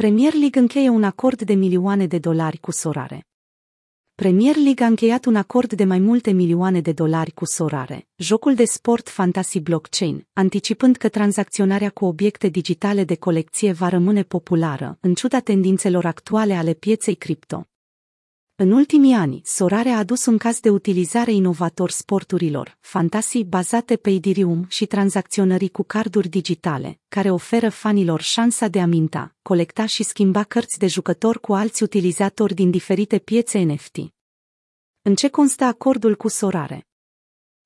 Premier League încheie un acord de milioane de dolari cu Sorare. Premier League a încheiat un acord de mai multe milioane de dolari cu Sorare, jocul de sport fantasy blockchain, anticipând că tranzacționarea cu obiecte digitale de colecție va rămâne populară, în ciuda tendințelor actuale ale pieței cripto. În ultimii ani, Sorare a adus un caz de utilizare inovator sporturilor, fantasy bazate pe Ethereum și tranzacționării cu carduri digitale, care oferă fanilor șansa de a minta, colecta și schimba cărți de jucători cu alți utilizatori din diferite piețe NFT. În ce constă acordul cu Sorare?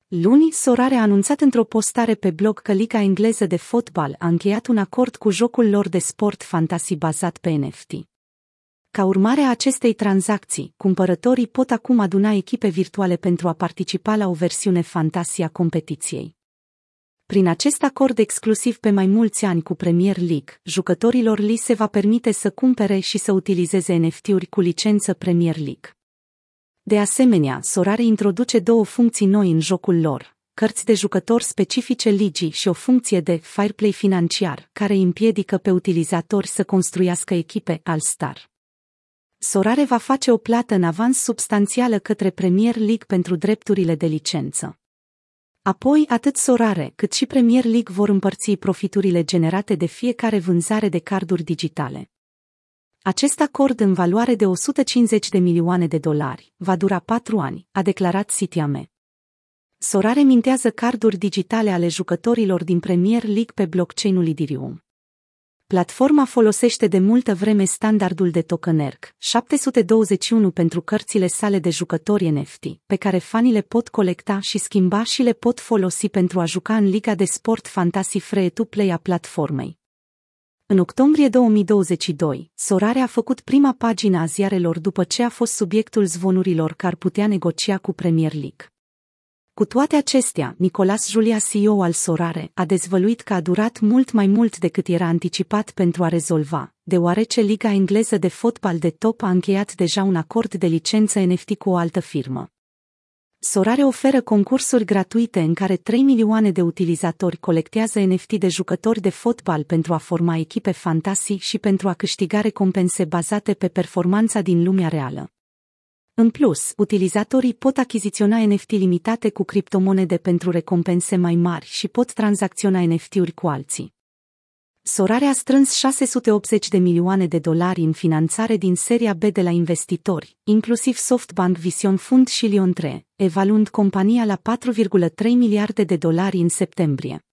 Luni, Sorare a anunțat într-o postare pe blog că Liga Engleză de Fotbal a încheiat un acord cu jocul lor de sport fantasy bazat pe NFT. Ca urmare a acestei tranzacții, cumpărătorii pot acum aduna echipe virtuale pentru a participa la o versiune fantasia competiției. Prin acest acord exclusiv pe mai mulți ani cu Premier League, jucătorilor li se va permite să cumpere și să utilizeze NFT-uri cu licență Premier League. De asemenea, Sorare introduce două funcții noi în jocul lor, cărți de jucători specifice ligii și o funcție de fireplay financiar, care împiedică pe utilizatori să construiască echipe al star. Sorare va face o plată în avans substanțială către Premier League pentru drepturile de licență. Apoi, atât Sorare cât și Premier League vor împărți profiturile generate de fiecare vânzare de carduri digitale. Acest acord în valoare de 150 de milioane de dolari va dura patru ani, a declarat Citiame. Sorare mintează carduri digitale ale jucătorilor din Premier League pe blockchain-ul Ethereum. Platforma folosește de multă vreme standardul de token ERC 721 pentru cărțile sale de jucători NFT, pe care fanii le pot colecta și schimba și le pot folosi pentru a juca în Liga de Sport Fantasy Free-to-Play a platformei. În octombrie 2022, Sorare a făcut prima pagină a ziarelor după ce a fost subiectul zvonurilor că ar putea negocia cu Premier League. Cu toate acestea, Nicolas Julia, CEO al Sorare, a dezvăluit că a durat mult mai mult decât era anticipat pentru a rezolva, deoarece Liga Engleză de Fotbal de Top a încheiat deja un acord de licență NFT cu o altă firmă. Sorare oferă concursuri gratuite în care 3 milioane de utilizatori colectează NFT de jucători de fotbal pentru a forma echipe fantasy și pentru a câștiga recompense bazate pe performanța din lumea reală. În plus, utilizatorii pot achiziționa NFT limitate cu criptomonede pentru recompense mai mari și pot tranzacționa NFT-uri cu alții. Sorare a strâns 680 de milioane de dolari în finanțare din seria B de la investitori, inclusiv SoftBank Vision Fund și Lyon 3, evaluând compania la 4,3 miliarde de dolari în septembrie.